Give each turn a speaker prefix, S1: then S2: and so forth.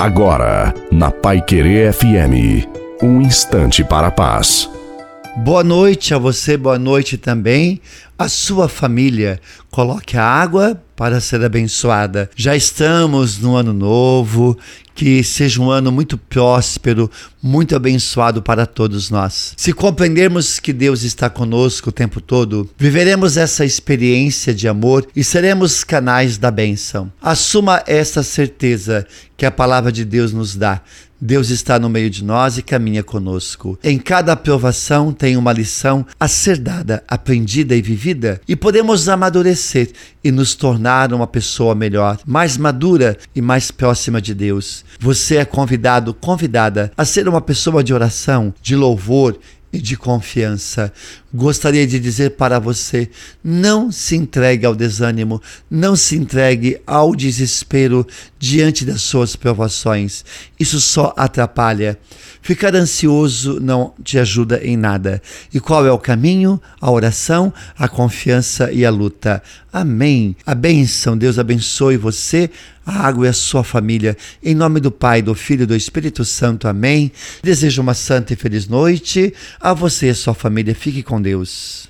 S1: Agora, na Pai Querer FM, um instante para a paz.
S2: Boa noite a você, boa noite também a sua família. Coloque a água para ser abençoada. Já estamos no ano novo, que seja um ano muito próspero, muito abençoado para todos nós. Se compreendermos que Deus está conosco o tempo todo, viveremos essa experiência de amor e seremos canais da bênção. Assuma essa certeza que a palavra de Deus nos dá. Deus está no meio de nós e caminha conosco. Em cada aprovação tem uma lição a ser dada, aprendida e vivida, e podemos amadurecer e nos tornar uma pessoa melhor, mais madura e mais próxima de Deus. Você é convidado, convidada a ser uma pessoa de oração, de louvor e de confiança. Gostaria de dizer para você: não se entregue ao desânimo, não se entregue ao desespero diante das suas provações. Isso só atrapalha. Ficar ansioso não te ajuda em nada. E qual é o caminho? A oração, a confiança e a luta. Amém. A bênção, Deus abençoe você, a água e a sua família. Em nome do Pai, do Filho e do Espírito Santo. Amém. Desejo uma santa e feliz noite a você e a sua família. Fique com Deus.